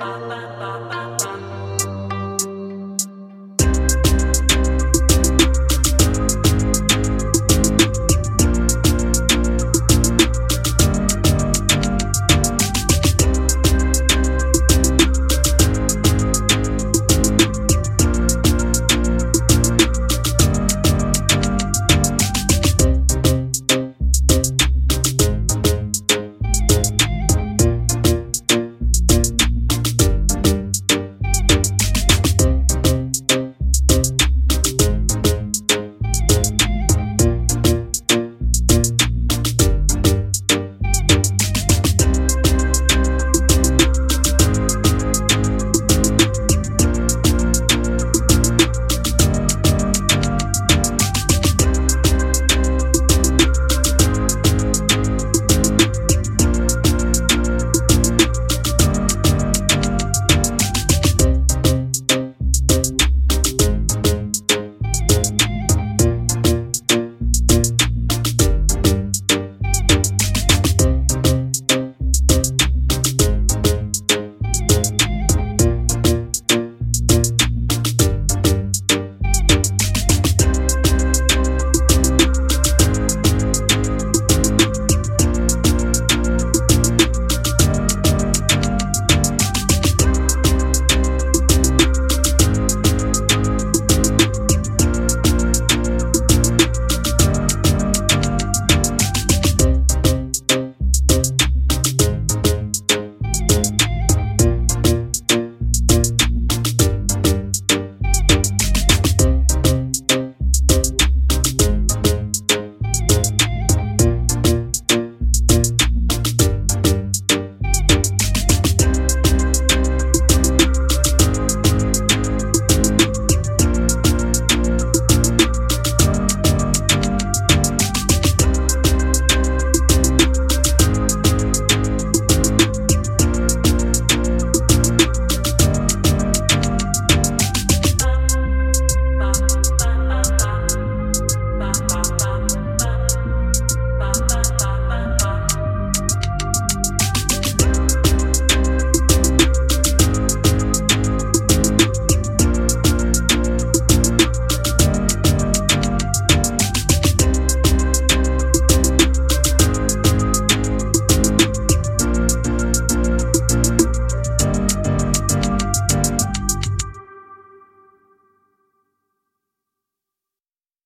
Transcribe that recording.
ba ba ba ba